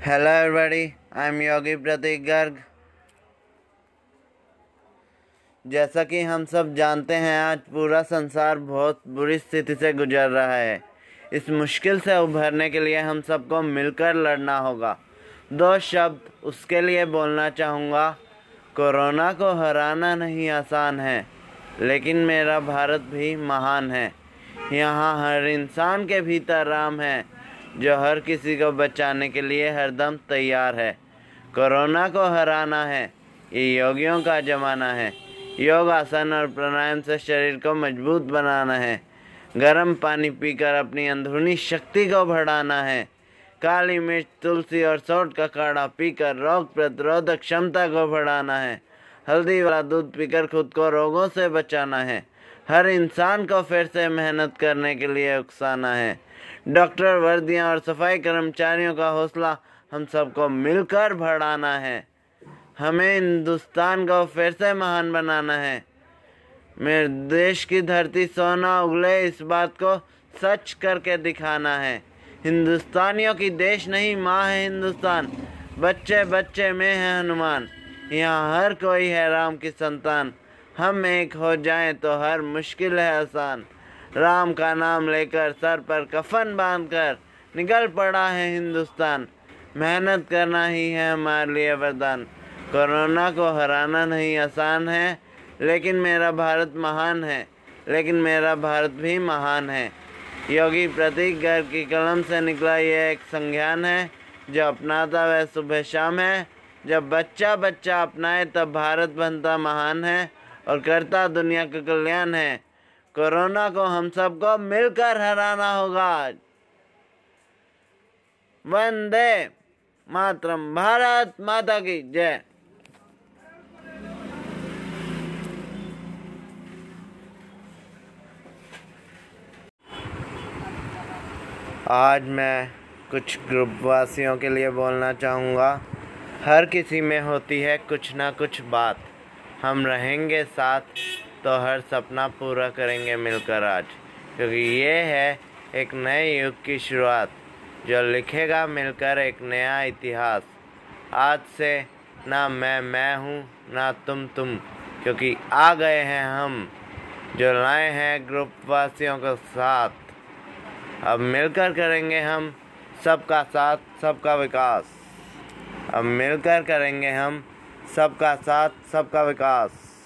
Hello everybody, I'm Yogi Pratik Garg. जैसा कि हम सब जानते हैं आज पूरा संसार बहुत बुरी स्थिति से गुजर रहा है। इस मुश्किल से उभरने के लिए हम सबको मिलकर लड़ना होगा। दो शब्द उसके लिए बोलना चाहूँगा। कोरोना को हराना नहीं आसान है लेकिन मेरा भारत भी महान है। यहाँ हर इंसान के भीतर राम है। जो हर किसी को बचाने के लिए हरदम तैयार है। कोरोना को हराना है। ये योगियों का ज़माना है। योग आसन और प्राणायाम से शरीर को मज़बूत बनाना है। गर्म पानी पीकर अपनी अंदरूनी शक्ति को बढ़ाना है। काली मिर्च, तुलसी और सौट का काढ़ा पीकर रोग प्रतिरोधक क्षमता को बढ़ाना है। हल्दी वाला दूध पीकर खुद को रोगों से बचाना है। हर इंसान को फिर से मेहनत करने के लिए उकसाना है। डॉक्टर, वर्दियाँ और सफ़ाई कर्मचारियों का हौसला हम सबको मिलकर बढ़ाना है। हमें हिंदुस्तान को फिर से महान बनाना है। मेरे देश की धरती सोना उगले इस बात को सच करके दिखाना है। हिंदुस्तानियों की देश नहीं, माँ है हिंदुस्तान। बच्चे बच्चे, में है हनुमान। यहाँ हर कोई है राम की संतान। हम एक हो जाएँ तो हर मुश्किल है आसान। राम का नाम लेकर सर पर कफन बांधकर निकल पड़ा है हिंदुस्तान। मेहनत करना ही है हमारे लिए वरदान। कोरोना को हराना नहीं आसान है, लेकिन मेरा भारत महान है, लेकिन मेरा भारत भी महान है। योगी प्रतीक घर की कलम से निकला यह एक संज्ञान है, जो अपनाता वह सुबह शाम है। जब बच्चा बच्चा अपनाए तब भारत बनता महान है और करता दुनिया का कल्याण है। कोरोना को हम सबको मिलकर हराना होगा। वंदे मातरम, भारत माता की जय। आज मैं कुछ ग्रुप वासियों के लिए बोलना चाहूँगा। हर किसी में होती है कुछ ना कुछ बात। हम रहेंगे साथ। तो हर सपना पूरा करेंगे मिलकर आज। क्योंकि ये है एक नए युग की शुरुआत, जो लिखेगा मिलकर एक नया इतिहास। आज से ना मैं मैं हूँ, ना तुम तुम। क्योंकि आ गए हैं हम, जो लाए हैं ग्रुप वासियों के साथ। अब मिलकर करेंगे हम सबका साथ, सबका विकास। अब मिलकर करेंगे हम सबका साथ, सबका विकास।